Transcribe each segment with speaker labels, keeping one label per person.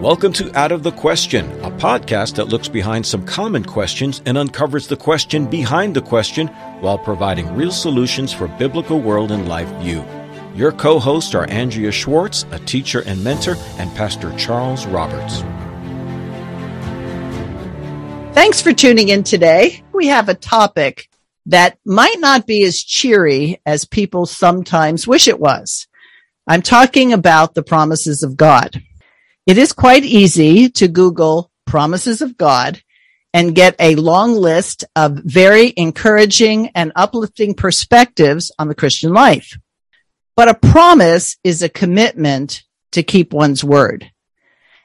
Speaker 1: Welcome to Out of the Question, a podcast that looks behind some common questions and uncovers the question behind the question while providing real solutions for biblical world and life view. Your co hosts are Andrea Schwartz, a teacher and mentor, and Pastor Charles Roberts.
Speaker 2: Thanks for tuning in today. We have a topic that might not be as cheery as people sometimes wish it was. I'm talking about the promises of God. It is quite easy to Google promises of God and get a long list of very encouraging and uplifting perspectives on the Christian life. But a promise is a commitment to keep one's word.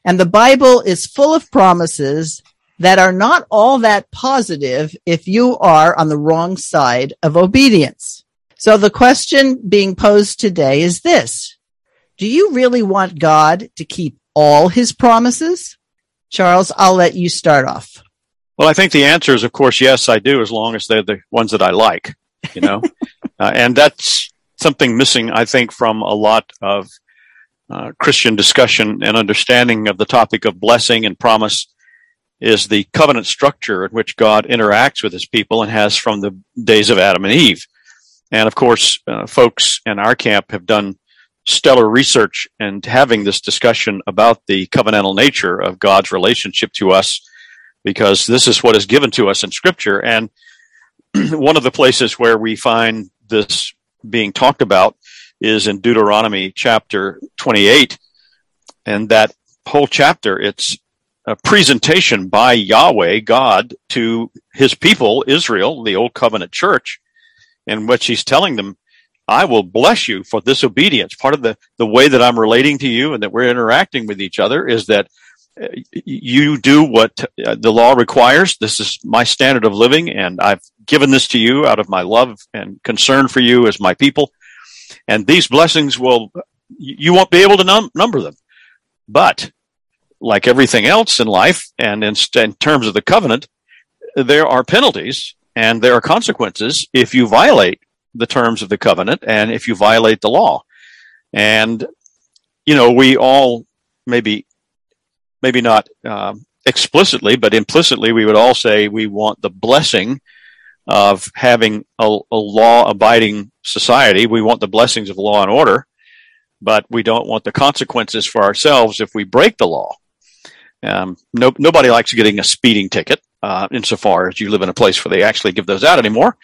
Speaker 2: And the Bible is full of promises that are not all that positive if you are on the wrong side of obedience. So the question being posed today is this. Do you really want God to keep all his promises? Charles, I'll let you start off.
Speaker 3: Well, I think the answer is, of course, yes, I do, as long as they're the ones that I like, you know, uh, and that's something missing, I think, from a lot of uh, Christian discussion and understanding of the topic of blessing and promise is the covenant structure in which God interacts with his people and has from the days of Adam and Eve. And of course, uh, folks in our camp have done stellar research and having this discussion about the covenantal nature of God's relationship to us because this is what is given to us in scripture. And one of the places where we find this being talked about is in Deuteronomy chapter 28. And that whole chapter, it's a presentation by Yahweh, God, to his people, Israel, the old covenant church, in which he's telling them, I will bless you for this obedience. Part of the, the way that I'm relating to you and that we're interacting with each other is that uh, you do what uh, the law requires. This is my standard of living, and I've given this to you out of my love and concern for you as my people. And these blessings will, you won't be able to num- number them. But like everything else in life and in, in terms of the covenant, there are penalties and there are consequences if you violate the terms of the covenant and if you violate the law. And, you know, we all maybe, maybe not um, explicitly, but implicitly, we would all say we want the blessing of having a, a law abiding society. We want the blessings of law and order, but we don't want the consequences for ourselves if we break the law. Um, no, nobody likes getting a speeding ticket, uh, insofar as you live in a place where they actually give those out anymore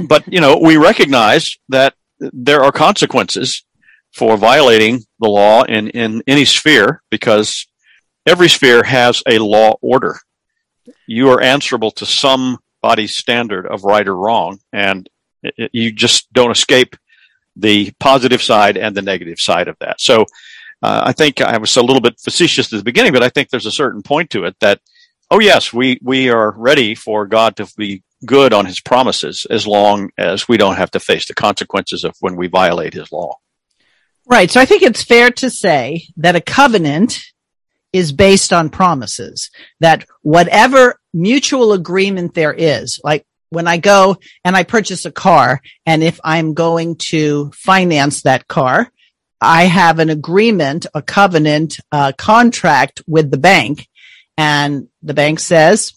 Speaker 3: but you know, we recognize that there are consequences for violating the law in, in any sphere because every sphere has a law order. You are answerable to some body's standard of right or wrong, and it, you just don't escape the positive side and the negative side of that. So uh, I think I was a little bit facetious at the beginning, but I think there's a certain point to it that, oh yes, we, we are ready for God to be good on his promises as long as we don't have to face the consequences of when we violate his law.
Speaker 2: Right. So I think it's fair to say that a covenant is based on promises that whatever mutual agreement there is, like when I go and I purchase a car and if I'm going to finance that car, I have an agreement, a covenant, a contract with the bank and the bank says,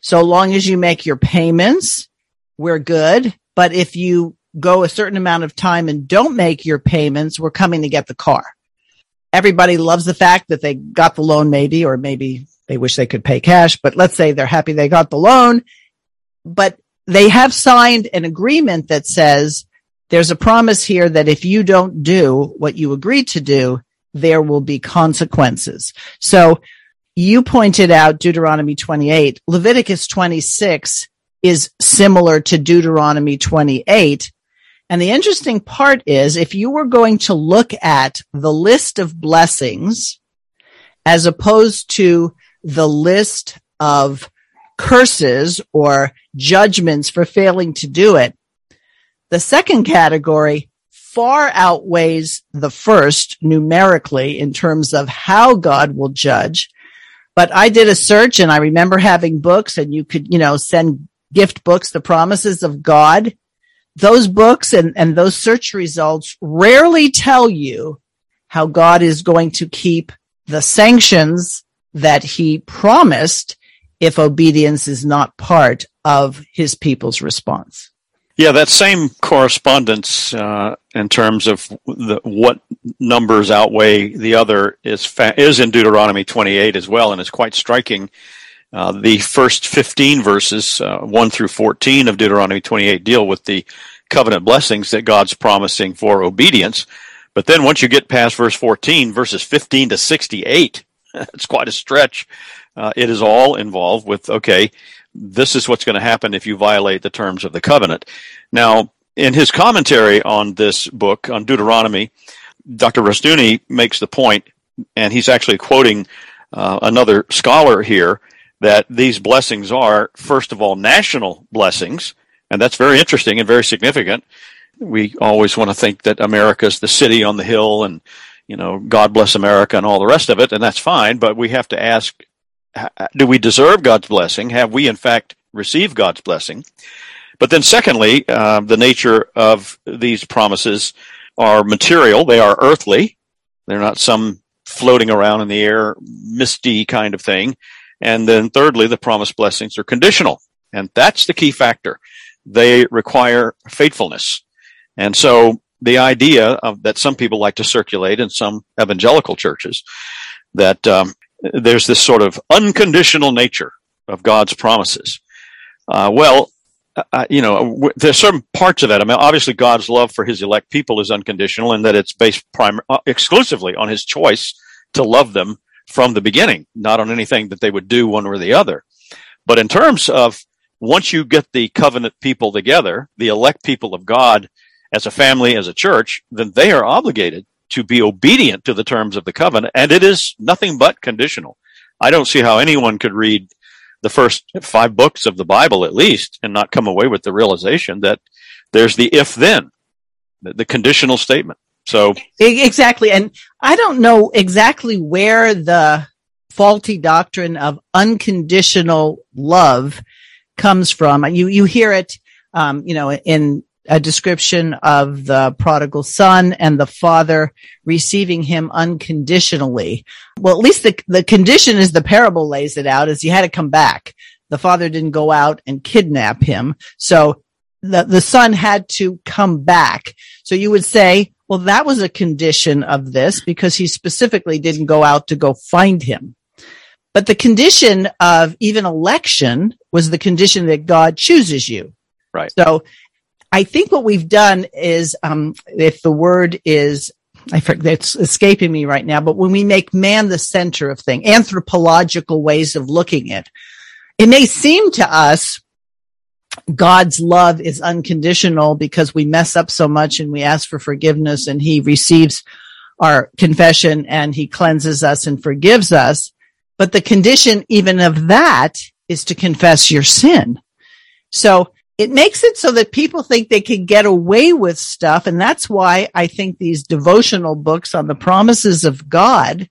Speaker 2: so long as you make your payments, we're good. But if you go a certain amount of time and don't make your payments, we're coming to get the car. Everybody loves the fact that they got the loan maybe, or maybe they wish they could pay cash, but let's say they're happy they got the loan, but they have signed an agreement that says there's a promise here that if you don't do what you agreed to do, there will be consequences. So you pointed out Deuteronomy 28. Leviticus 26 is similar to Deuteronomy 28. And the interesting part is if you were going to look at the list of blessings as opposed to the list of curses or judgments for failing to do it, the second category far outweighs the first numerically in terms of how God will judge. But I did a search and I remember having books and you could, you know, send gift books, the promises of God. Those books and, and those search results rarely tell you how God is going to keep the sanctions that he promised if obedience is not part of his people's response.
Speaker 3: Yeah, that same correspondence uh, in terms of the, what numbers outweigh the other is fa- is in Deuteronomy 28 as well, and it's quite striking. Uh, the first 15 verses, uh, 1 through 14 of Deuteronomy 28, deal with the covenant blessings that God's promising for obedience. But then once you get past verse 14, verses 15 to 68, it's quite a stretch. Uh, it is all involved with, okay, this is what's going to happen if you violate the terms of the covenant. Now, in his commentary on this book, on Deuteronomy, Dr. Rushdoony makes the point, and he's actually quoting uh, another scholar here, that these blessings are, first of all, national blessings, and that's very interesting and very significant. We always want to think that America is the city on the hill and, you know, God bless America and all the rest of it, and that's fine, but we have to ask do we deserve God's blessing? Have we, in fact, received God's blessing? But then, secondly, uh, the nature of these promises are material. They are earthly. They're not some floating around in the air, misty kind of thing. And then, thirdly, the promised blessings are conditional. And that's the key factor. They require faithfulness. And so, the idea of, that some people like to circulate in some evangelical churches that um, there's this sort of unconditional nature of God's promises. Uh, well, uh, uh you know, there's certain parts of that. I mean, obviously, God's love for His elect people is unconditional, and that it's based prim- uh, exclusively on His choice to love them from the beginning, not on anything that they would do one or the other. But in terms of once you get the covenant people together, the elect people of God as a family, as a church, then they are obligated to be obedient to the terms of the covenant, and it is nothing but conditional. I don't see how anyone could read the first five books of the Bible at least and not come away with the realization that there's the if then, the, conditional statement. So
Speaker 2: exactly. And I don't know exactly where the faulty doctrine of unconditional love comes from. You, you hear it, um, you know, in a description of the prodigal son and the father receiving him unconditionally. Well, at least the, the condition is the parable lays it out is he had to come back. The father didn't go out and kidnap him. So the, the son had to come back. So you would say, well, that was a condition of this because he specifically didn't go out to go find him. But the condition of even election was the condition that God chooses you.
Speaker 3: Right.
Speaker 2: So I think what we've done is, um, if the word is, I forget, it's escaping me right now, but when we make man the center of thing, anthropological ways of looking at, it, it may seem to us God's love is unconditional because we mess up so much and we ask for forgiveness and he receives our confession and he cleanses us and forgives us. But the condition even of that is to confess your sin. So it makes it so that people think they can get away with stuff. And that's why I think these devotional books on the promises of God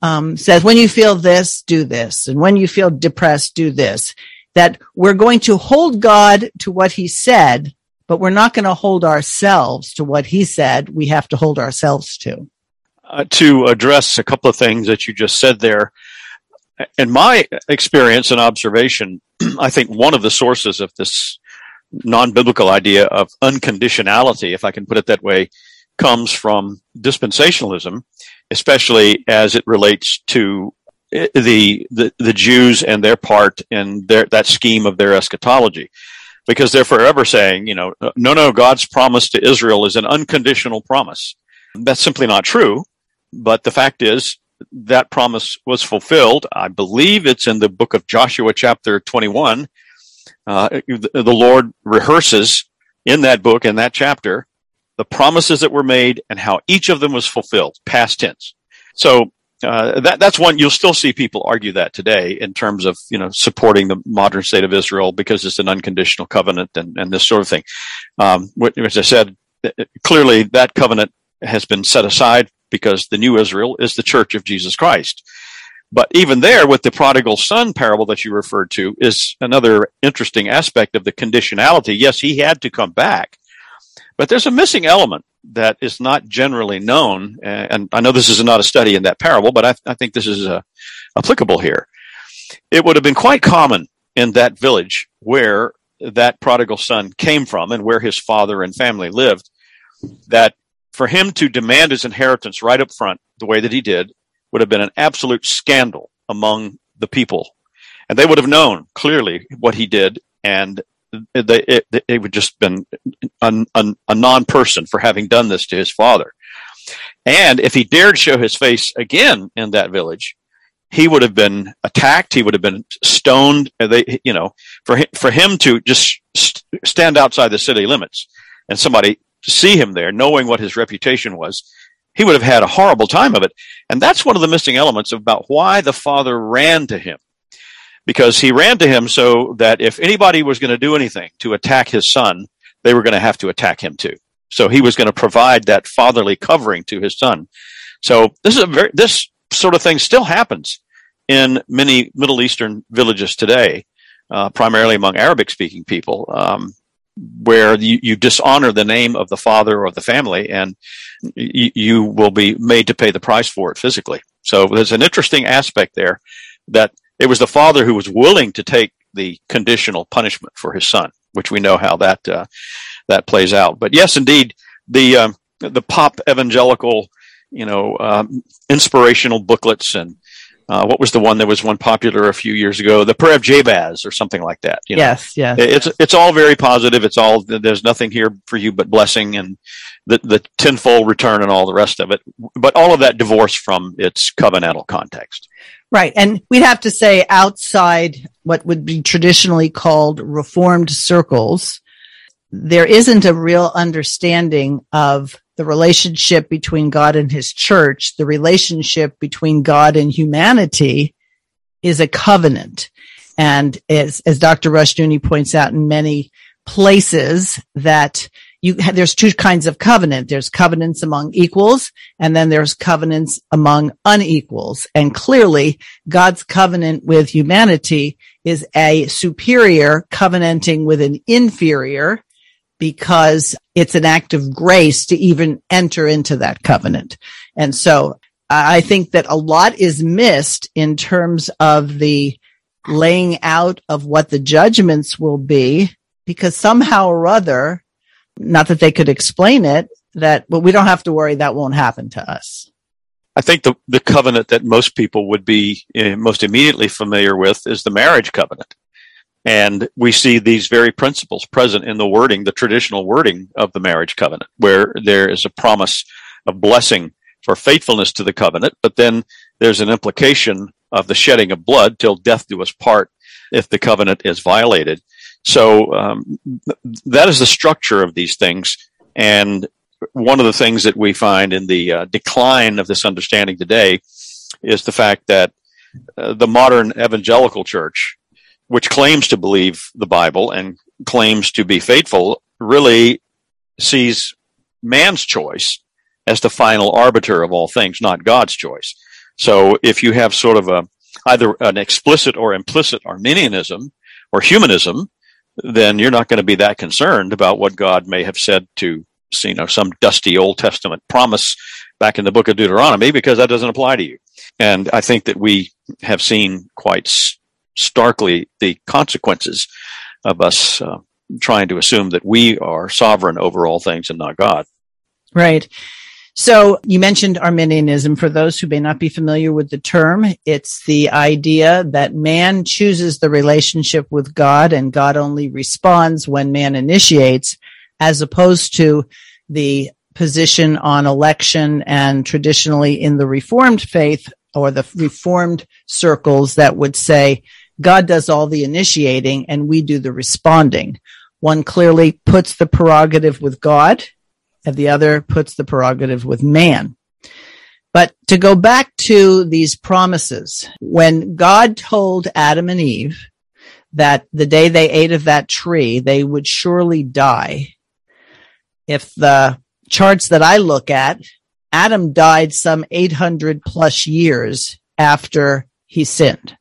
Speaker 2: um, says, when you feel this, do this. And when you feel depressed, do this. That we're going to hold God to what he said, but we're not going to hold ourselves to what he said. We have to hold ourselves to.
Speaker 3: Uh, to address a couple of things that you just said there, in my experience and observation, I think one of the sources of this non-biblical idea of unconditionality, if I can put it that way, comes from dispensationalism, especially as it relates to eh, the, the, the Jews and their part in their, that scheme of their eschatology. Because they're forever saying, you know, no, no, God's promise to Israel is an unconditional promise. That's simply not true. But the fact is, that promise was fulfilled. I believe it's in the book of Joshua, chapter 21, uh, the, the Lord rehearses in that book, in that chapter, the promises that were made and how each of them was fulfilled, past tense. So uh, that that's one you'll still see people argue that today in terms of you know supporting the modern state of Israel because it's an unconditional covenant and, and this sort of thing. Um, as I said, clearly that covenant has been set aside because the new Israel is the church of Jesus Christ. But even there, with the prodigal son parable that you referred to, is another interesting aspect of the conditionality. Yes, he had to come back, but there's a missing element that is not generally known, and I know this is not a study in that parable, but I, I think this is uh, applicable here. It would have been quite common in that village where that prodigal son came from and where his father and family lived that for him to demand his inheritance right up front the way that he did would have been an absolute scandal among the people. And they would have known clearly what he did and they, it, it would just been a, a, a non-person for having done this to his father. And if he dared show his face again in that village, he would have been attacked. He would have been stoned. They, you know, for him, for him to just stand outside the city limits and somebody see him there, knowing what his reputation was, he would have had a horrible time of it. And that's one of the missing elements about why the father ran to him. Because he ran to him so that if anybody was going to do anything to attack his son, they were going to have to attack him too. So he was going to provide that fatherly covering to his son. So this is a very, this sort of thing still happens in many Middle Eastern villages today, uh, primarily among Arabic speaking people. Um, where you, you, dishonor the name of the father or the family and you, you will be made to pay the price for it physically. So there's an interesting aspect there that it was the father who was willing to take the conditional punishment for his son, which we know how that uh, that plays out. But yes, indeed, the um, the pop evangelical, you know, um, inspirational booklets and uh, what was the one that was one popular a few years ago? The prayer of Jabez or something like that.
Speaker 2: You know? Yes, yes.
Speaker 3: It's it's all very positive. It's all there's nothing here for you but blessing and the the tenfold return and all the rest of it. But all of that divorced from its covenantal context.
Speaker 2: Right, and we'd have to say outside what would be traditionally called reformed circles, there isn't a real understanding of the relationship between God and his church, the relationship between God and humanity is a covenant. And as, as Dr. Rushdoony points out in many places that you there's two kinds of covenant. There's covenants among equals and then there's covenants among unequals. And clearly God's covenant with humanity is a superior covenanting with an inferior because it's an act of grace to even enter into that covenant. And so I think that a lot is missed in terms of the laying out of what the judgments will be because somehow or other, not that they could explain it, that, but we don't have to worry that won't happen to us.
Speaker 3: I think the, the covenant that most people would be uh, most immediately familiar with is the marriage covenant. And we see these very principles present in the wording, the traditional wording of the marriage covenant, where there is a promise of blessing for faithfulness to the covenant, but then there's an implication of the shedding of blood till death do us part if the covenant is violated. So um, that is the structure of these things. And one of the things that we find in the uh, decline of this understanding today is the fact that uh, the modern evangelical church which claims to believe the Bible and claims to be faithful, really sees man's choice as the final arbiter of all things, not God's choice. So if you have sort of a either an explicit or implicit Arminianism or humanism, then you're not going to be that concerned about what God may have said to you know some dusty Old Testament promise back in the book of Deuteronomy because that doesn't apply to you. And I think that we have seen quite starkly the consequences of us uh, trying to assume that we are sovereign over all things and not God.
Speaker 2: Right. So you mentioned Arminianism. For those who may not be familiar with the term, it's the idea that man chooses the relationship with God and God only responds when man initiates, as opposed to the position on election and traditionally in the Reformed faith or the Reformed circles that would say God does all the initiating and we do the responding. One clearly puts the prerogative with God and the other puts the prerogative with man. But to go back to these promises, when God told Adam and Eve that the day they ate of that tree, they would surely die. If the charts that I look at, Adam died some 800 plus years after he sinned.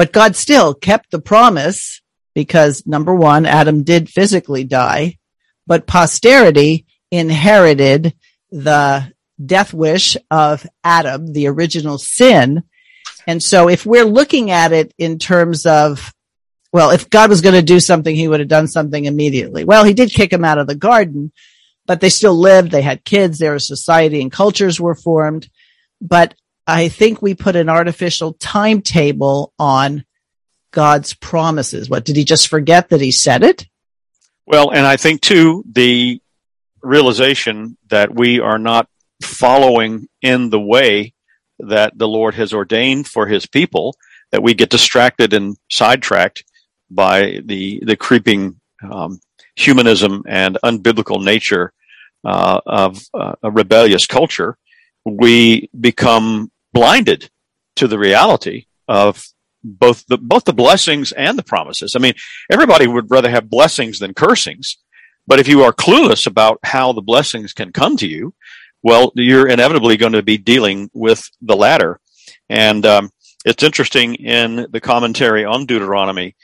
Speaker 2: But God still kept the promise because number one, Adam did physically die, but posterity inherited the death wish of Adam, the original sin. And so if we're looking at it in terms of, well, if God was going to do something, he would have done something immediately. Well, he did kick him out of the garden, but they still lived. They had kids. Their society and cultures were formed. But I think we put an artificial timetable on God's promises. What did he just forget that he said it?
Speaker 3: Well, and I think too, the realization that we are not following in the way that the Lord has ordained for his people, that we get distracted and sidetracked by the, the creeping um, humanism and unbiblical nature uh, of uh, a rebellious culture, we become blinded to the reality of both the both the blessings and the promises. I mean, everybody would rather have blessings than cursings, but if you are clueless about how the blessings can come to you, well, you're inevitably going to be dealing with the latter. And um, it's interesting in the commentary on Deuteronomy,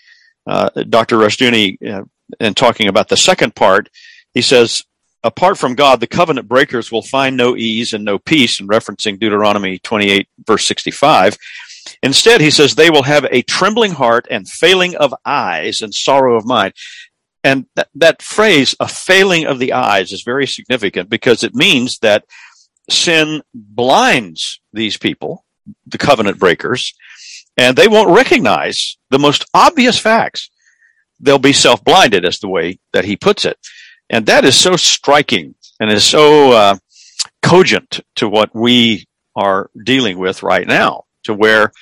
Speaker 3: uh, Dr. Rushdoony, uh, in talking about the second part, he says, apart from God, the covenant breakers will find no ease and no peace, in referencing Deuteronomy 28, verse 65. Instead, he says, they will have a trembling heart and failing of eyes and sorrow of mind. And that, that phrase, a failing of the eyes, is very significant because it means that sin blinds these people, the covenant breakers, and they won't recognize the most obvious facts. They'll be self blinded, as the way that he puts it. And that is so striking and is so uh, cogent to what we are dealing with right now, to where,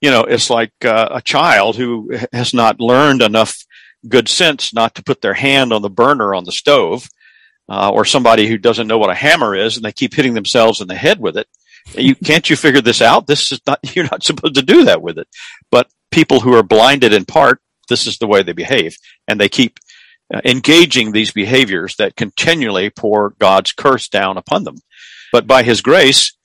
Speaker 3: you know, it's like uh, a child who has not learned enough good sense not to put their hand on the burner on the stove, uh, or somebody who doesn't know what a hammer is and they keep hitting themselves in the head with it. You can't you figure this out? This is not you're not supposed to do that with it. But people who are blinded in part, this is the way they behave, and they keep engaging these behaviors that continually pour God's curse down upon them. But by His grace,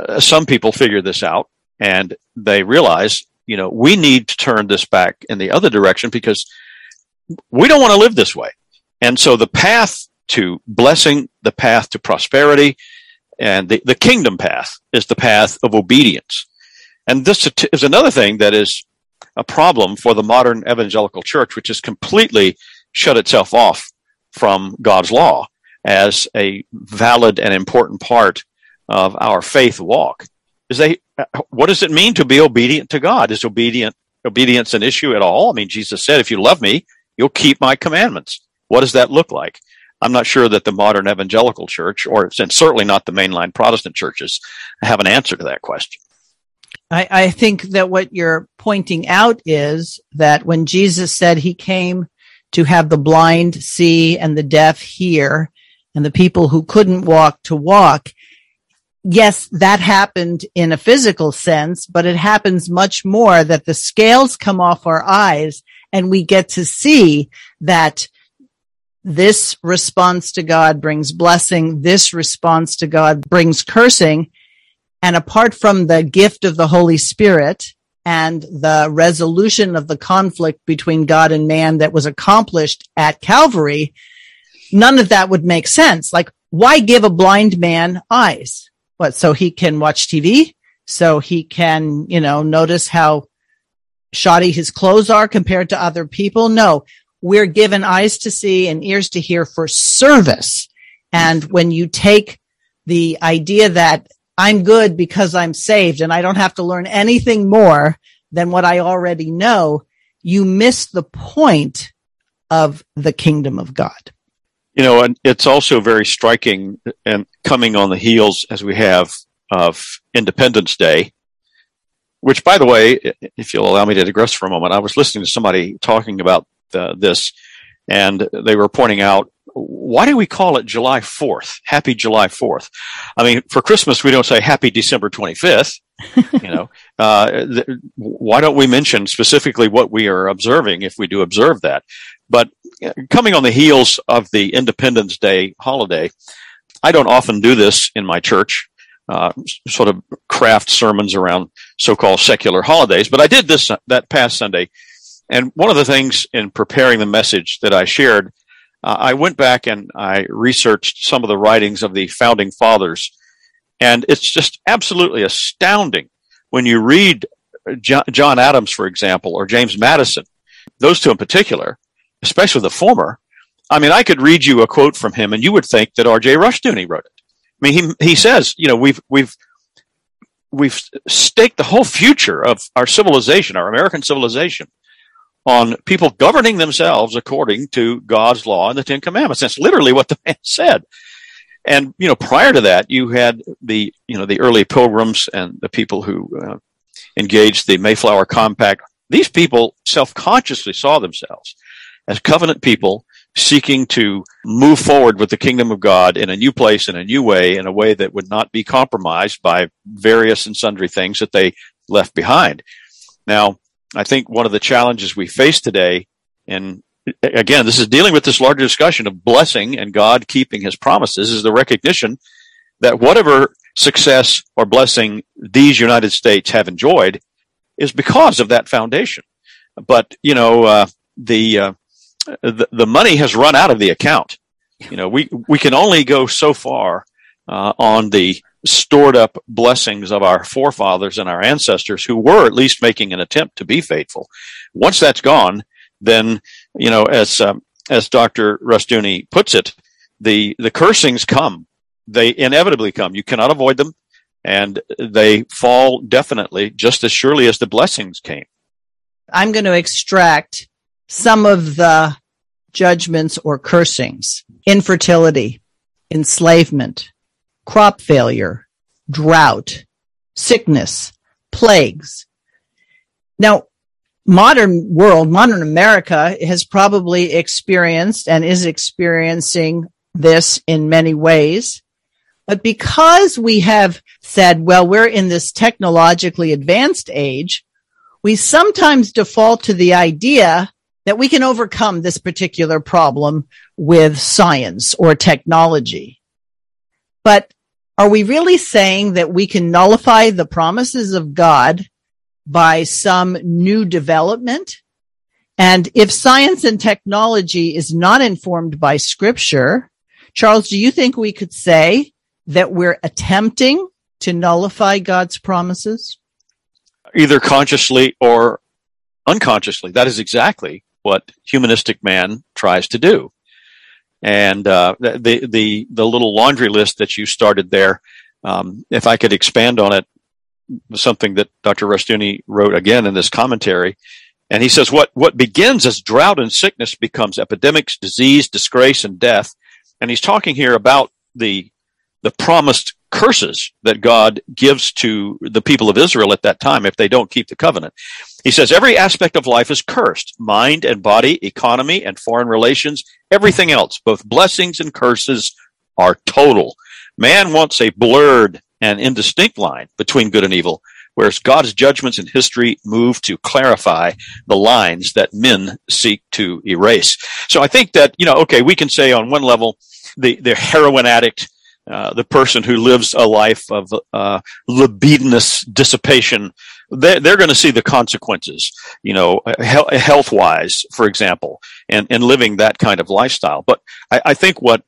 Speaker 3: uh, some people figure this out and they realize, you know, we need to turn this back in the other direction because we don't want to live this way. And so the path to blessing, the path to prosperity, and the, the kingdom path is the path of obedience. And this is another thing that is a problem for the modern evangelical church, which is completely shut itself off from God's law as a valid and important part of our faith walk. Is they, what does it mean to be obedient to God? Is obedient, obedience an issue at all? I mean, Jesus said, if you love me, You'll keep my commandments. What does that look like? I'm not sure that the modern evangelical church, or and certainly not the mainline Protestant churches, have an answer to that question.
Speaker 2: I, I think that what you're pointing out is that when Jesus said he came to have the blind see and the deaf hear and the people who couldn't walk to walk, yes, that happened in a physical sense, but it happens much more that the scales come off our eyes and we get to see that this response to God brings blessing. This response to God brings cursing. And apart from the gift of the Holy Spirit and the resolution of the conflict between God and man that was accomplished at Calvary, none of that would make sense. Like, why give a blind man eyes? What? So he can watch TV? So he can, you know, notice how shoddy his clothes are compared to other people. No, we're given eyes to see and ears to hear for service. And when you take the idea that I'm good because I'm saved and I don't have to learn anything more than what I already know, you miss the point of the kingdom of God.
Speaker 3: You know, and it's also very striking and coming on the heels as we have of Independence Day which by the way, if you'll allow me to digress for a moment, I was listening to somebody talking about the, this and they were pointing out, why do we call it July 4th? Happy July 4th. I mean, for Christmas, we don't say happy December 25th. you know, uh, th- why don't we mention specifically what we are observing if we do observe that? But uh, coming on the heels of the Independence Day holiday, I don't often do this in my church uh, sort of craft sermons around so-called secular holidays. But I did this that past Sunday, and one of the things in preparing the message that I shared uh, I went back and I researched some of the writings of the founding fathers, and it's just absolutely astounding when you read John, John Adams, for example, or James Madison, those two in particular, especially the former. I mean, I could read you a quote from him, and you would think that R.J. Rushdoony wrote it. I mean, he he says, you know, we've we've we've staked the whole future of our civilization, our American civilization, on people governing themselves according to God's law and the Ten Commandments. That's literally what the man said. And you know, prior to that, you had the you know the early pilgrims and the people who uh, engaged the Mayflower Compact. These people self-consciously saw themselves as covenant people seeking to move forward with the kingdom of God in a new place, in a new way, in a way that would not be compromised by various and sundry things that they left behind. Now, I think one of the challenges we face today, and again, this is dealing with this larger discussion of blessing and God keeping his promises, is the recognition that whatever success or blessing these United States have enjoyed is because of that foundation. But, you know, uh, the, uh, the, the money has run out of the account. You know, we, we can only go so far uh, on the stored up blessings of our forefathers and our ancestors who were at least making an attempt to be faithful. Once that's gone, then, you know, as, um, as Dr. Rushdoony puts it, the, the cursings come. They inevitably come. You cannot avoid them and they fall definitely just as surely as the blessings came.
Speaker 2: I'm going to extract some of the judgments or cursings, infertility, enslavement, crop failure, drought, sickness, plagues. Now, modern world, modern America has probably experienced and is experiencing this in many ways. But because we have said, well, we're in this technologically advanced age, we sometimes default to the idea that we can overcome this particular problem with science or technology. But are we really saying that we can nullify the promises of God by some new development? And if science and technology is not informed by scripture, Charles, do you think we could say that we're attempting to nullify God's promises?
Speaker 3: Either consciously or unconsciously. That is exactly what humanistic man tries to do. And uh, the the the little laundry list that you started there, um, if I could expand on it, something that Dr. Rushdoony wrote again in this commentary, and he says what what begins as drought and sickness becomes epidemics, disease, disgrace, and death. And he's talking here about the the promised curses that God gives to the people of Israel at that time if they don't keep the covenant. He says every aspect of life is cursed mind and body, economy and foreign relations, everything else, both blessings and curses are total. Man wants a blurred and indistinct line between good and evil, whereas God's judgments in history move to clarify the lines that men seek to erase. So I think that, you know, okay, we can say on one level, the, the heroin addict uh, the person who lives a life of uh, libidinous dissipation, they're, they're going to see the consequences, you know, health wise, for example, and, and living that kind of lifestyle. But I, I think what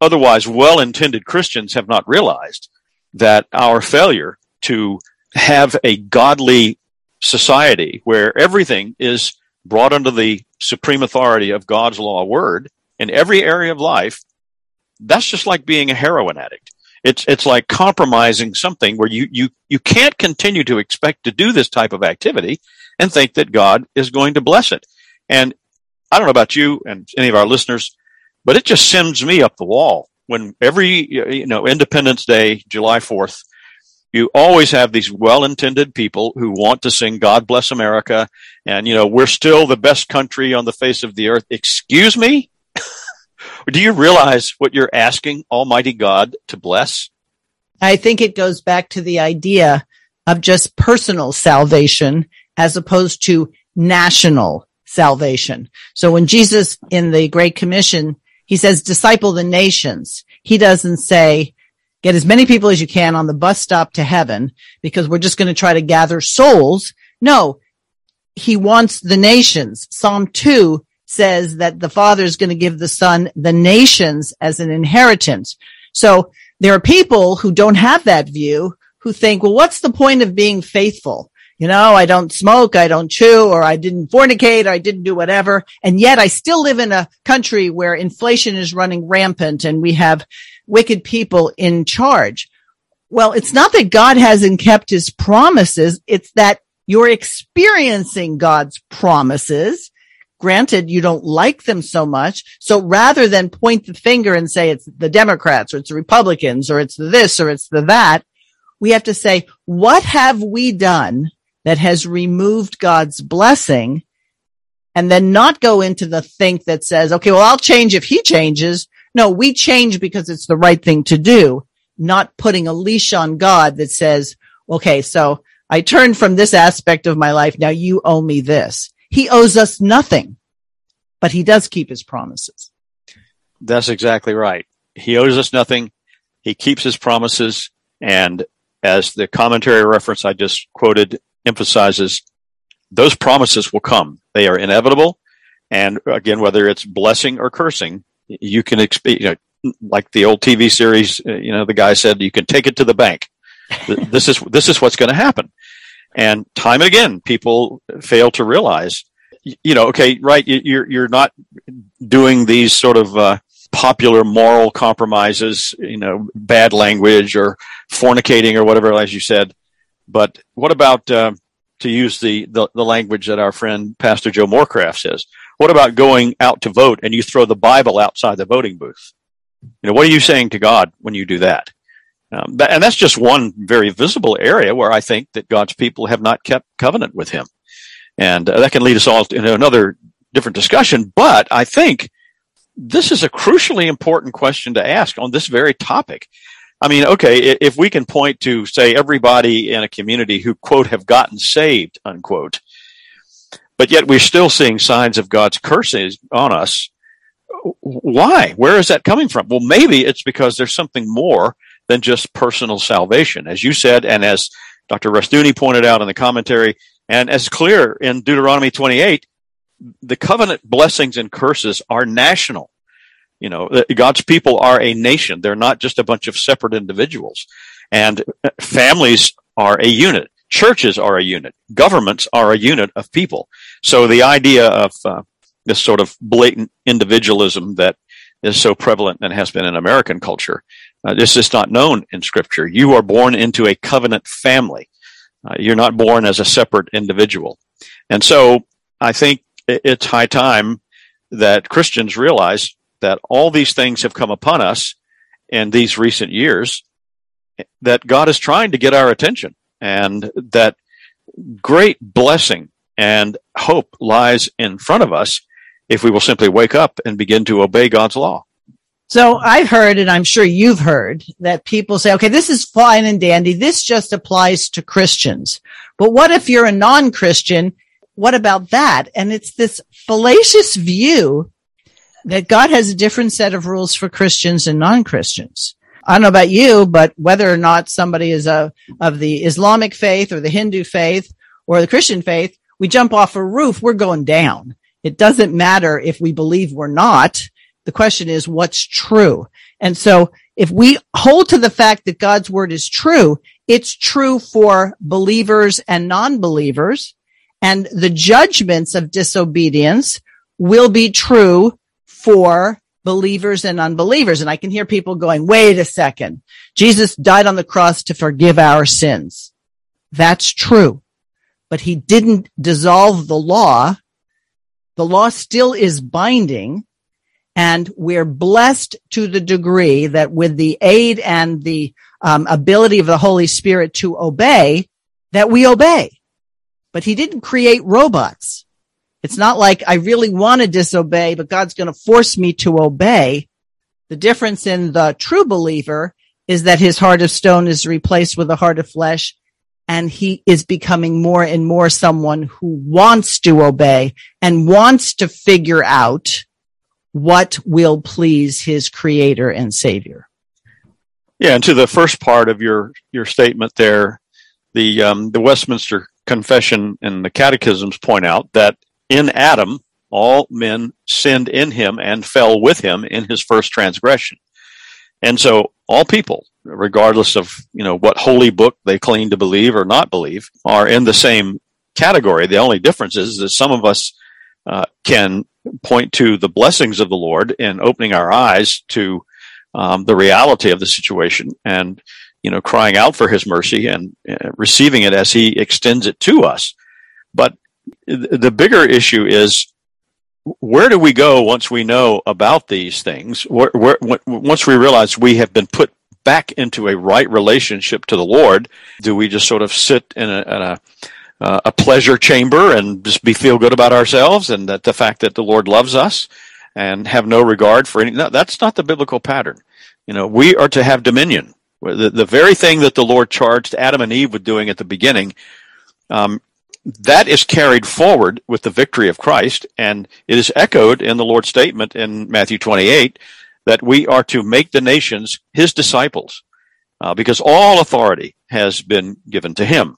Speaker 3: otherwise well intended Christians have not realized that our failure to have a godly society where everything is brought under the supreme authority of God's law word in every area of life that's just like being a heroin addict. It's it's like compromising something where you you you can't continue to expect to do this type of activity and think that God is going to bless it. And I don't know about you and any of our listeners, but it just sends me up the wall when every you know Independence Day, July 4th, you always have these well-intended people who want to sing God bless America and you know we're still the best country on the face of the earth. Excuse me? Do you realize what you're asking Almighty God to bless?
Speaker 2: I think it goes back to the idea of just personal salvation as opposed to national salvation. So when Jesus in the Great Commission, he says, disciple the nations. He doesn't say, get as many people as you can on the bus stop to heaven because we're just going to try to gather souls. No, he wants the nations. Psalm 2 says that the father is going to give the son the nations as an inheritance. So there are people who don't have that view who think, well, what's the point of being faithful? You know, I don't smoke, I don't chew, or I didn't fornicate, or I didn't do whatever. And yet I still live in a country where inflation is running rampant and we have wicked people in charge. Well, it's not that God hasn't kept his promises. It's that you're experiencing God's promises. Granted, you don't like them so much. So rather than point the finger and say it's the Democrats or it's the Republicans or it's the this or it's the that, we have to say, what have we done that has removed God's blessing? And then not go into the think that says, okay, well, I'll change if he changes. No, we change because it's the right thing to do, not putting a leash on God that says, okay, so I turned from this aspect of my life. Now you owe me this. He owes us nothing, but he does keep his promises.
Speaker 3: That's exactly right. He owes us nothing. He keeps his promises. And as the commentary reference I just quoted emphasizes, those promises will come. They are inevitable. And again, whether it's blessing or cursing, you can expect, you know, like the old TV series, you know, the guy said, you can take it to the bank. this is, this is what's going to happen. And time and again, people fail to realize, you know, okay, right. You're, you're not doing these sort of, uh, popular moral compromises, you know, bad language or fornicating or whatever, as you said. But what about, uh, to use the, the, the, language that our friend Pastor Joe Morecraft says? What about going out to vote and you throw the Bible outside the voting booth? You know, what are you saying to God when you do that? Um, and that's just one very visible area where I think that God's people have not kept covenant with Him. And uh, that can lead us all into another different discussion. But I think this is a crucially important question to ask on this very topic. I mean, okay, if we can point to, say, everybody in a community who, quote, have gotten saved, unquote, but yet we're still seeing signs of God's curses on us. Why? Where is that coming from? Well, maybe it's because there's something more than just personal salvation. As you said, and as Dr. Rushdoony pointed out in the commentary, and as clear in Deuteronomy 28, the covenant blessings and curses are national. You know, God's people are a nation. They're not just a bunch of separate individuals. And families are a unit. Churches are a unit. Governments are a unit of people. So the idea of uh, this sort of blatant individualism that is so prevalent and has been in American culture, uh, this is not known in Scripture. You are born into a covenant family. Uh, you're not born as a separate individual. And so I think it's high time that Christians realize that all these things have come upon us in these recent years, that God is trying to get our attention and that great blessing and hope lies in front of us if we will simply wake up and begin to obey God's law.
Speaker 2: So I've heard, and I'm sure you've heard, that people say, okay, this is fine and dandy. This just applies to Christians. But what if you're a non-Christian what about that? And it's this fallacious view that God has a different set of rules for Christians and non-Christians. I don't know about you, but whether or not somebody is a, of the Islamic faith or the Hindu faith or the Christian faith, we jump off a roof, we're going down. It doesn't matter if we believe we're not. The question is what's true. And so if we hold to the fact that God's word is true, it's true for believers and non-believers and the judgments of disobedience will be true for believers and unbelievers. And I can hear people going, wait a second. Jesus died on the cross to forgive our sins. That's true. But he didn't dissolve the law. The law still is binding. And we're blessed to the degree that with the aid and the um, ability of the Holy Spirit to obey, that we obey but he didn't create robots. It's not like I really want to disobey, but God's going to force me to obey. The difference in the true believer is that his heart of stone is replaced with a heart of flesh and he is becoming more and more someone who wants to obey and wants to figure out what will please his creator and savior.
Speaker 3: Yeah, and to the first part of your your statement there, the um, the Westminster Confession and the Catechisms point out that in Adam, all men sinned in him and fell with him in his first transgression. And so all people, regardless of, you know, what holy book they claim to believe or not believe, are in the same category. The only difference is that some of us uh, can point to the blessings of the Lord in opening our eyes to um, the reality of the situation and you know crying out for His mercy and uh, receiving it as He extends it to us. But the bigger issue is where do we go once we know about these things? Where, where, once we realize we have been put back into a right relationship to the Lord, do we just sort of sit in a, in a uh, a pleasure chamber and just be feel good about ourselves and that the fact that the Lord loves us and have no regard for any. No, that's not the biblical pattern. You know, we are to have dominion. The, the very thing that the Lord charged Adam and Eve with doing at the beginning, um, that is carried forward with the victory of Christ, and it is echoed in the Lord's statement in Matthew 28 that we are to make the nations His disciples, uh, because all authority has been given to Him.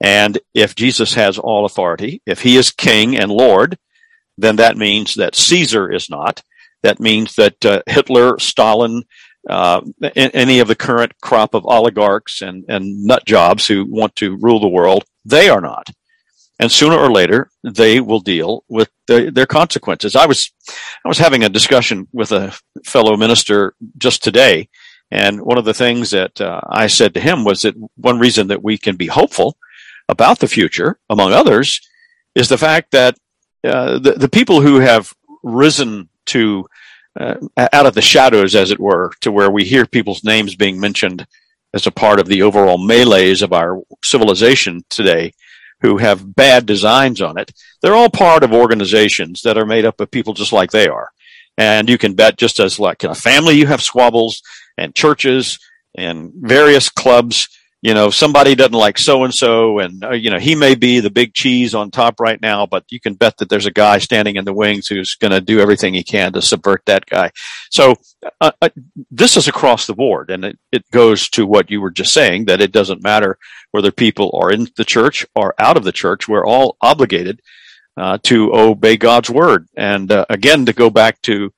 Speaker 3: And if Jesus has all authority, if he is king and Lord, then that means that Caesar is not. That means that uh, Hitler, Stalin, uh, any of the current crop of oligarchs and, and nut jobs who want to rule the world, they are not. And sooner or later, they will deal with the, their consequences. I was, I was having a discussion with a fellow minister just today, and one of the things that uh, I said to him was that one reason that we can be hopeful about the future, among others, is the fact that uh, the, the people who have risen to uh, out of the shadows, as it were, to where we hear people's names being mentioned as a part of the overall melees of our civilization today, who have bad designs on it. They're all part of organizations that are made up of people just like they are. And you can bet just as like in a family, you have squabbles and churches and various clubs you know, somebody doesn't like so and so, and you know, he may be the big cheese on top right now, but you can bet that there's a guy standing in the wings who's going to do everything he can to subvert that guy. So uh, uh, this is across the board, and it, it goes to what you were just saying that it doesn't matter whether people are in the church or out of the church. We're all obligated uh, to obey God's word. And uh, again, to go back to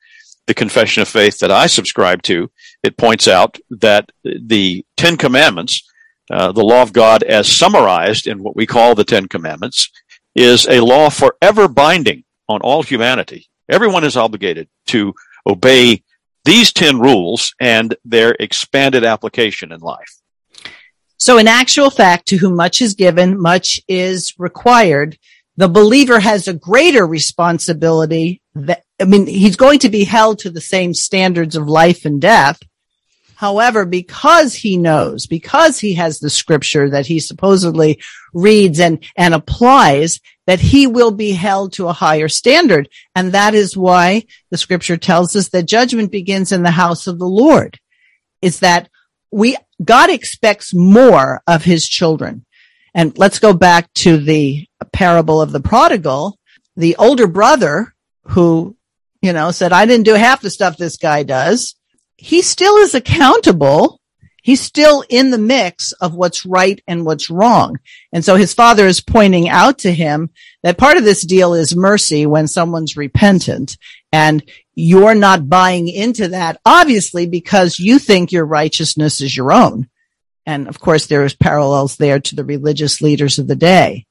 Speaker 3: the confession of faith that I subscribe to, it points out that the Ten Commandments uh, the law of God as summarized in what we call the Ten Commandments is a law forever binding on all humanity. Everyone is obligated to obey these 10 rules and their expanded application in life.
Speaker 2: So in actual fact, to whom much is given, much is required. The believer has a greater responsibility that, I mean, he's going to be held to the same standards of life and death, However, because he knows, because he has the scripture that he supposedly reads and, and applies, that he will be held to a higher standard. And that is why the scripture tells us that judgment begins in the house of the Lord. Is that we, God expects more of his children. And let's go back to the parable of the prodigal. The older brother who, you know, said, I didn't do half the stuff this guy does he still is accountable. He's still in the mix of what's right and what's wrong. And so his father is pointing out to him that part of this deal is mercy when someone's repentant and you're not buying into that, obviously, because you think your righteousness is your own. And of course, there's parallels there to the religious leaders of the day.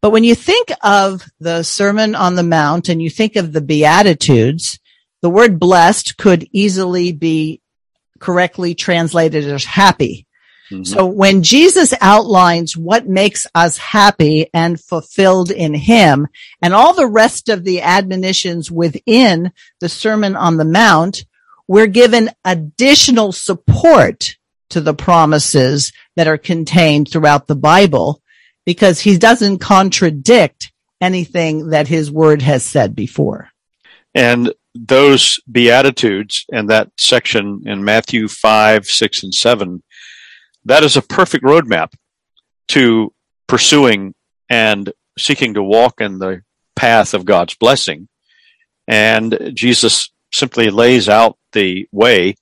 Speaker 2: But when you think of the Sermon on the Mount and you think of the Beatitudes, the word blessed could easily be correctly translated as happy. Mm-hmm. So when Jesus outlines what makes us happy and fulfilled in him and all the rest of the admonitions within the Sermon on the Mount, we're given additional support to the promises that are contained throughout the Bible because he doesn't contradict anything that his word has said before.
Speaker 3: And those Beatitudes and that section in Matthew 5, 6, and 7, that is a perfect roadmap to pursuing and seeking to walk in the path of God's blessing. And Jesus simply lays out the way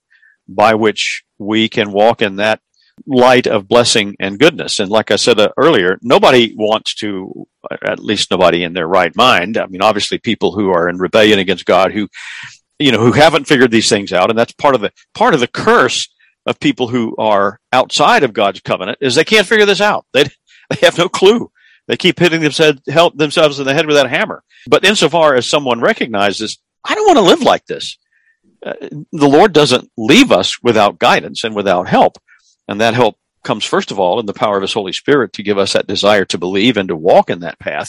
Speaker 3: by which we can walk in that light of blessing and goodness. And like I said uh, earlier, nobody wants to, at least nobody in their right mind. I mean, obviously people who are in rebellion against God, who, you know, who haven't figured these things out. And that's part of the, part of the curse of people who are outside of God's covenant is they can't figure this out. They, they have no clue. They keep hitting themselves, help themselves in the head with that hammer. But insofar as someone recognizes, I don't want to live like this. Uh, the Lord doesn't leave us without guidance and without help. And that help comes first of all in the power of his Holy Spirit to give us that desire to believe and to walk in that path.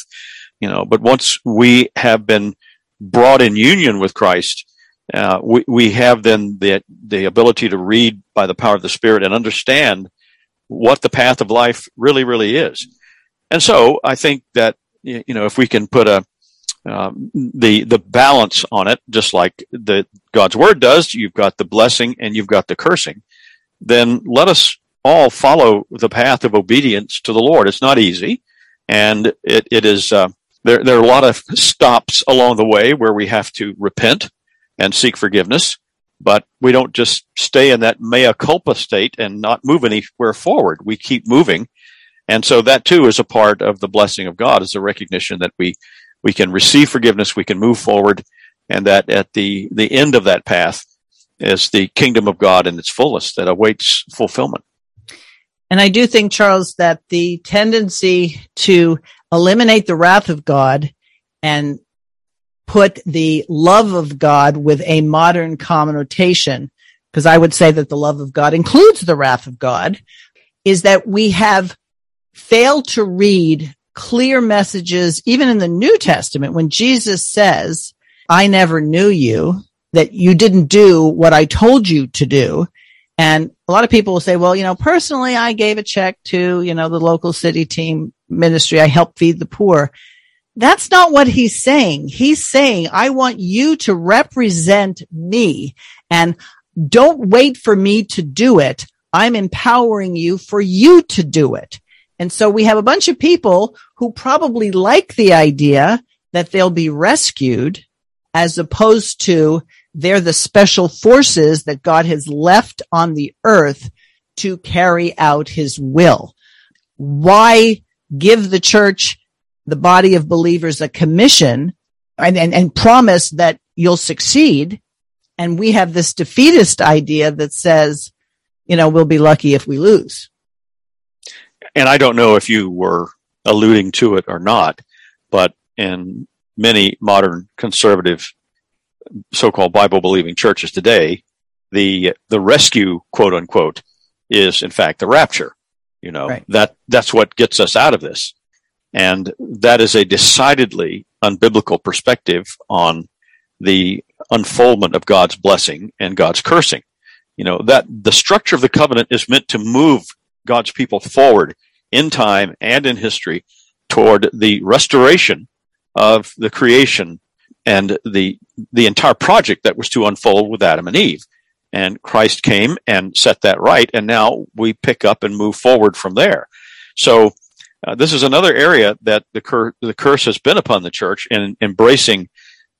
Speaker 3: You know, but once we have been brought in union with Christ, uh, we, we have then the, the ability to read by the power of the Spirit and understand what the path of life really, really is. And so I think that, you know, if we can put a, um, the the balance on it, just like the God's word does. You've got the blessing and you've got the cursing then let us all follow the path of obedience to the Lord. It's not easy, and it, it is uh, there. There are a lot of stops along the way where we have to repent and seek forgiveness, but we don't just stay in that mea culpa state and not move anywhere forward. We keep moving, and so that too is a part of the blessing of God. Is a recognition that we we can receive forgiveness, we can move forward, and that at the the end of that path is the kingdom of God in its fullest that awaits fulfillment.
Speaker 2: And I do think, Charles, that the tendency to eliminate the wrath of God and put the love of God with a modern connotation, because I would say that the love of God includes the wrath of God, is that we have failed to read clear messages, even in the New Testament, when Jesus says, I never knew you that you didn't do what I told you to do. And a lot of people will say, well, you know, personally, I gave a check to, you know, the local city team ministry. I helped feed the poor. That's not what he's saying. He's saying, I want you to represent me and don't wait for me to do it. I'm empowering you for you to do it. And so we have a bunch of people who probably like the idea that they'll be rescued as opposed to they're the special forces that God has left on the earth to carry out his will. Why give the church, the body of believers, a commission and, and, and promise that you'll succeed? And we have this defeatist idea that says, you know, we'll be lucky if we lose.
Speaker 3: And I don't know if you were alluding to it or not, but in many modern conservative so-called Bible believing churches today, the the rescue quote unquote is in fact the rapture. You know right. that that's what gets us out of this, and that is a decidedly unbiblical perspective on the unfoldment of God's blessing and God's cursing. You know that the structure of the covenant is meant to move God's people forward in time and in history toward the restoration of the creation and the the entire project that was to unfold with Adam and Eve. And Christ came and set that right, and now we pick up and move forward from there. So uh, this is another area that the, cur- the curse has been upon the church in embracing,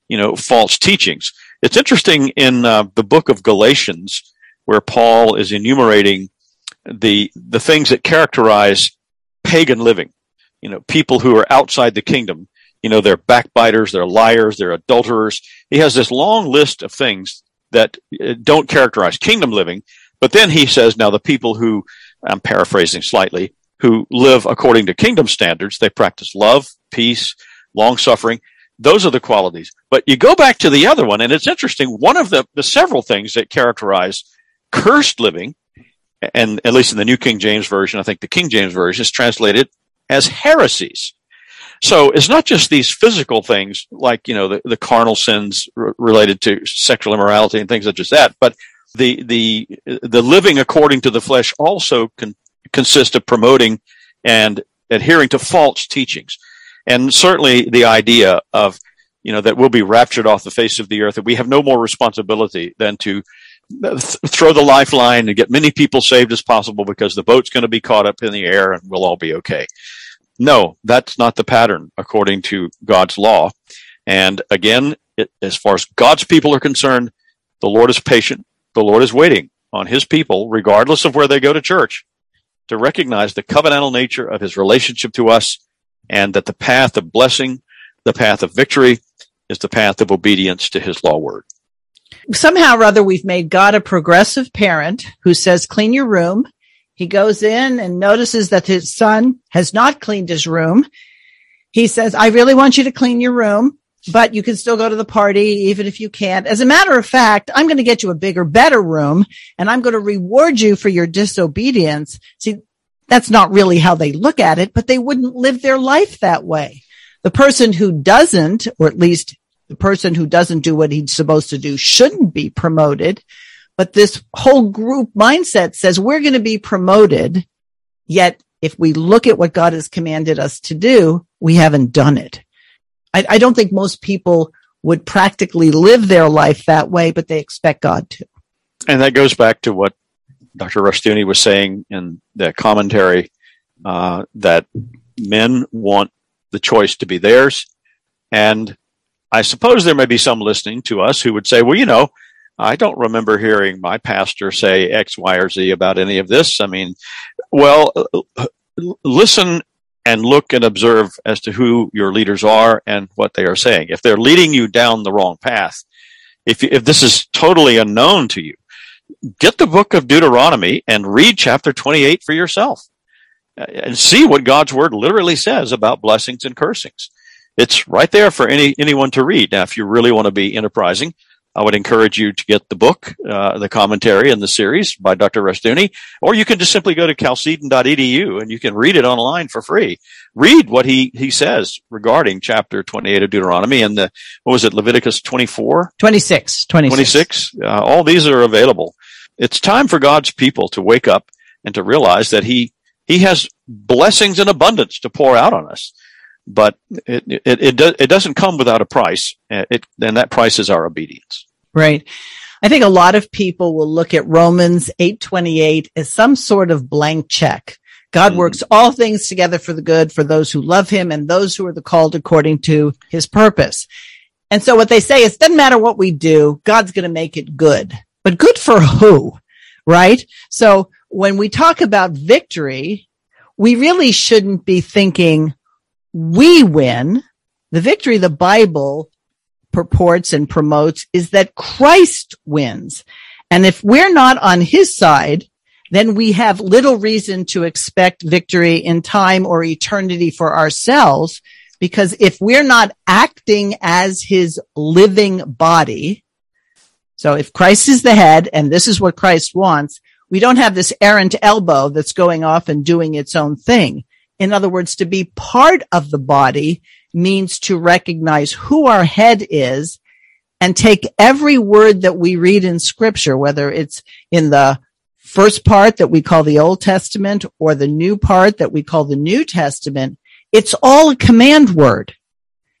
Speaker 3: you know, false teachings. It's interesting in uh, the book of Galatians where Paul is enumerating the the things that characterize pagan living. You know, people who are outside the kingdom you know, they're backbiters, they're liars, they're adulterers. He has this long list of things that uh, don't characterize kingdom living. But then he says, now the people who, I'm paraphrasing slightly, who live according to kingdom standards, they practice love, peace, long suffering. Those are the qualities. But you go back to the other one, and it's interesting. One of the, the several things that characterize cursed living, and at least in the New King James Version, I think the King James Version is translated as heresies. So it's not just these physical things like, you know, the, the carnal sins r- related to sexual immorality and things such as that, but the, the, the living according to the flesh also can consist of promoting and adhering to false teachings. And certainly the idea of, you know, that we'll be raptured off the face of the earth, that we have no more responsibility than to th- throw the lifeline and get many people saved as possible because the boat's going to be caught up in the air and we'll all be okay. No, that's not the pattern according to God's law. And again, it, as far as God's people are concerned, the Lord is patient. The Lord is waiting on his people, regardless of where they go to church, to recognize the covenantal nature of his relationship to us and that the path of blessing, the path of victory is the path of obedience to his law word.
Speaker 2: Somehow or other, we've made God a progressive parent who says, clean your room. He goes in and notices that his son has not cleaned his room. He says, I really want you to clean your room, but you can still go to the party even if you can't. As a matter of fact, I'm going to get you a bigger, better room and I'm going to reward you for your disobedience. See, that's not really how they look at it, but they wouldn't live their life that way. The person who doesn't, or at least the person who doesn't do what he's supposed to do shouldn't be promoted. But this whole group mindset says we're going to be promoted. Yet if we look at what God has commanded us to do, we haven't done it. I, I don't think most people would practically live their life that way, but they expect God to.
Speaker 3: And that goes back to what Dr. Rushdoony was saying in the commentary uh, that men want the choice to be theirs. And I suppose there may be some listening to us who would say, well, you know, I don't remember hearing my pastor say X, Y, or Z about any of this. I mean, well, listen and look and observe as to who your leaders are and what they are saying. If they're leading you down the wrong path, if, if this is totally unknown to you, get the book of Deuteronomy and read chapter 28 for yourself uh, and see what God's word literally says about blessings and cursings. It's right there for any anyone to read. Now, if you really want to be enterprising, I would encourage you to get the book, uh, the commentary and the series by Dr. Rushdoony, or you can just simply go to chalcedon.edu and you can read it online for free. Read what he, he says regarding chapter 28 of Deuteronomy and the, what was it, Leviticus 24?
Speaker 2: 26. 26.
Speaker 3: 26. Uh, all these are available. It's time for God's people to wake up and to realize that he, he has blessings in abundance to pour out on us but it it it, do, it doesn't come without a price. It, and that price is our obedience.
Speaker 2: Right. I think a lot of people will look at Romans 8:28 as some sort of blank check. God mm. works all things together for the good for those who love him and those who are the called according to his purpose. And so what they say is doesn't matter what we do, God's going to make it good. But good for who? Right? So when we talk about victory, we really shouldn't be thinking we win. The victory the Bible purports and promotes is that Christ wins. And if we're not on his side, then we have little reason to expect victory in time or eternity for ourselves. Because if we're not acting as his living body, so if Christ is the head and this is what Christ wants, we don't have this errant elbow that's going off and doing its own thing. In other words, to be part of the body means to recognize who our head is and take every word that we read in scripture, whether it's in the first part that we call the Old Testament or the new part that we call the New Testament, it's all a command word.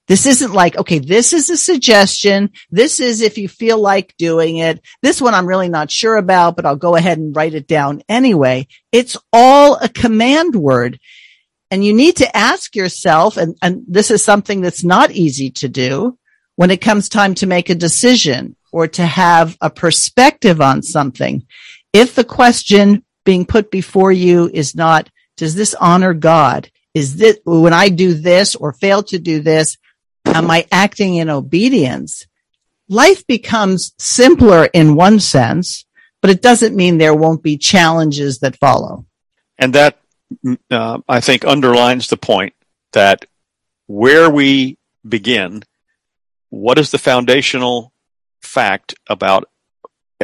Speaker 2: This isn't like, okay, this is a suggestion. This is if you feel like doing it. This one I'm really not sure about, but I'll go ahead and write it down anyway. It's all a command word. And you need to ask yourself, and, and this is something that's not easy to do when it comes time to make a decision or to have a perspective on something. If the question being put before you is not, does this honor God? Is this, when I do this or fail to do this, am I acting in obedience? Life becomes simpler in one sense, but it doesn't mean there won't be challenges that follow.
Speaker 3: And that uh, I think underlines the point that where we begin, what is the foundational fact about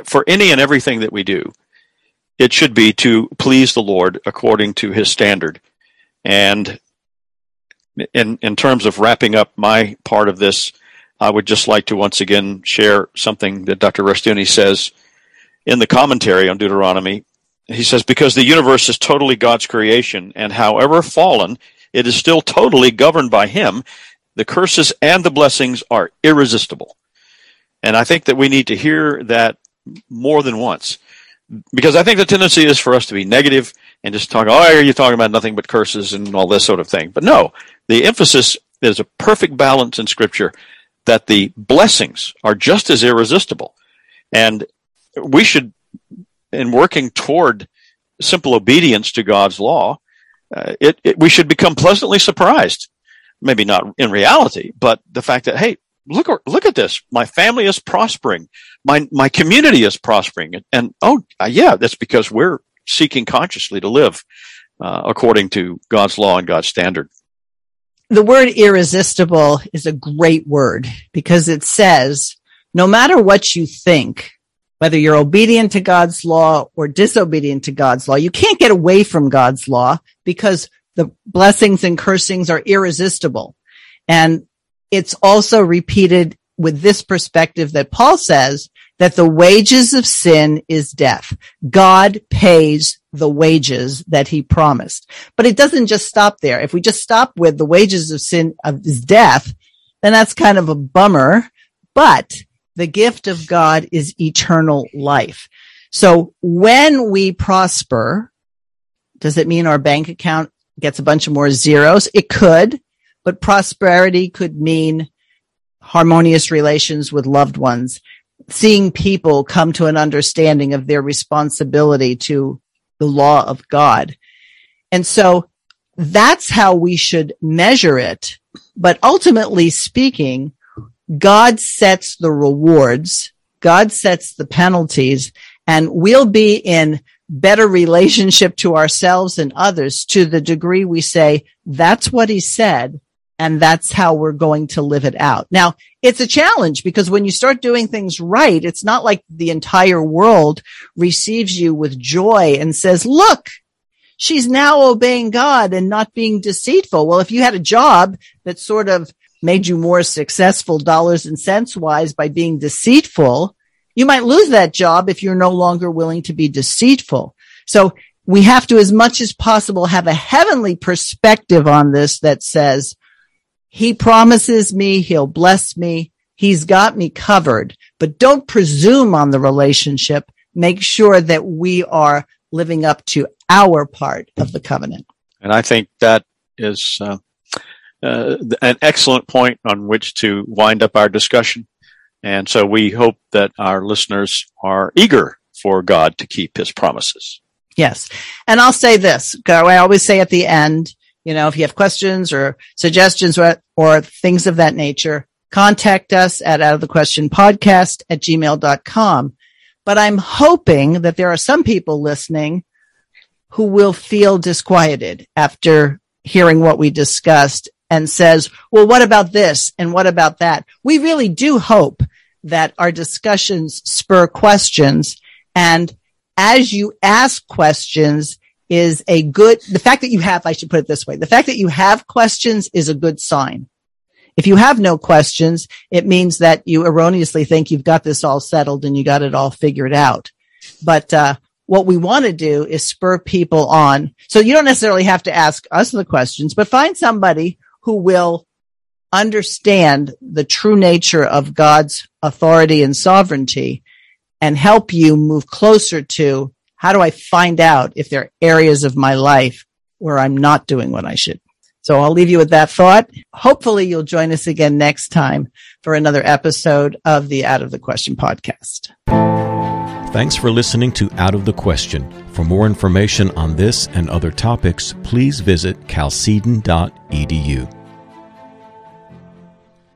Speaker 3: for any and everything that we do? It should be to please the Lord according to his standard. And in, in terms of wrapping up my part of this, I would just like to once again share something that Dr. Rushdoony says in the commentary on Deuteronomy he says, because the universe is totally God's creation, and however fallen, it is still totally governed by Him. The curses and the blessings are irresistible. And I think that we need to hear that more than once. Because I think the tendency is for us to be negative and just talk, oh, are you talking about nothing but curses and all this sort of thing? But no, the emphasis is a perfect balance in Scripture that the blessings are just as irresistible. And we should in working toward simple obedience to God's law, uh, it, it, we should become pleasantly surprised. Maybe not in reality, but the fact that, hey, look, look at this. My family is prospering. My, my community is prospering. And, and oh, uh, yeah, that's because we're seeking consciously to live uh, according to God's law and God's standard.
Speaker 2: The word irresistible is a great word because it says, no matter what you think, whether you're obedient to God's law or disobedient to God's law, you can't get away from God's law because the blessings and cursings are irresistible. And it's also repeated with this perspective that Paul says that the wages of sin is death. God pays the wages that he promised. But it doesn't just stop there. If we just stop with the wages of sin of is death, then that's kind of a bummer. But the gift of God is eternal life. So when we prosper, does it mean our bank account gets a bunch of more zeros? It could, but prosperity could mean harmonious relations with loved ones, seeing people come to an understanding of their responsibility to the law of God. And so that's how we should measure it. But ultimately speaking, God sets the rewards. God sets the penalties and we'll be in better relationship to ourselves and others to the degree we say, that's what he said. And that's how we're going to live it out. Now, it's a challenge because when you start doing things right, it's not like the entire world receives you with joy and says, look, she's now obeying God and not being deceitful. Well, if you had a job that sort of made you more successful dollars and cents wise by being deceitful, you might lose that job if you're no longer willing to be deceitful. So we have to, as much as possible, have a heavenly perspective on this that says, he promises me he'll bless me. He's got me covered, but don't presume on the relationship. Make sure that we are living up to our part of the covenant.
Speaker 3: And I think that is uh, uh, an excellent point on which to wind up our discussion. And so we hope that our listeners are eager for God to keep his promises.
Speaker 2: Yes. And I'll say this, I always say at the end, you know, if you have questions or suggestions or, or things of that nature, contact us at out of the question podcast at gmail.com. But I'm hoping that there are some people listening who will feel disquieted after hearing what we discussed and says, well, what about this? And what about that? We really do hope that our discussions spur questions. And as you ask questions is a good, the fact that you have, I should put it this way, the fact that you have questions is a good sign. If you have no questions, it means that you erroneously think you've got this all settled and you got it all figured out. But, uh, what we want to do is spur people on. So you don't necessarily have to ask us the questions, but find somebody who will understand the true nature of God's authority and sovereignty and help you move closer to how do I find out if there are areas of my life where I'm not doing what I should. So I'll leave you with that thought. Hopefully you'll join us again next time for another episode of the Out of the Question podcast.
Speaker 1: Thanks for listening to Out of the Question. For more information on this and other topics, please visit chalcedon.edu.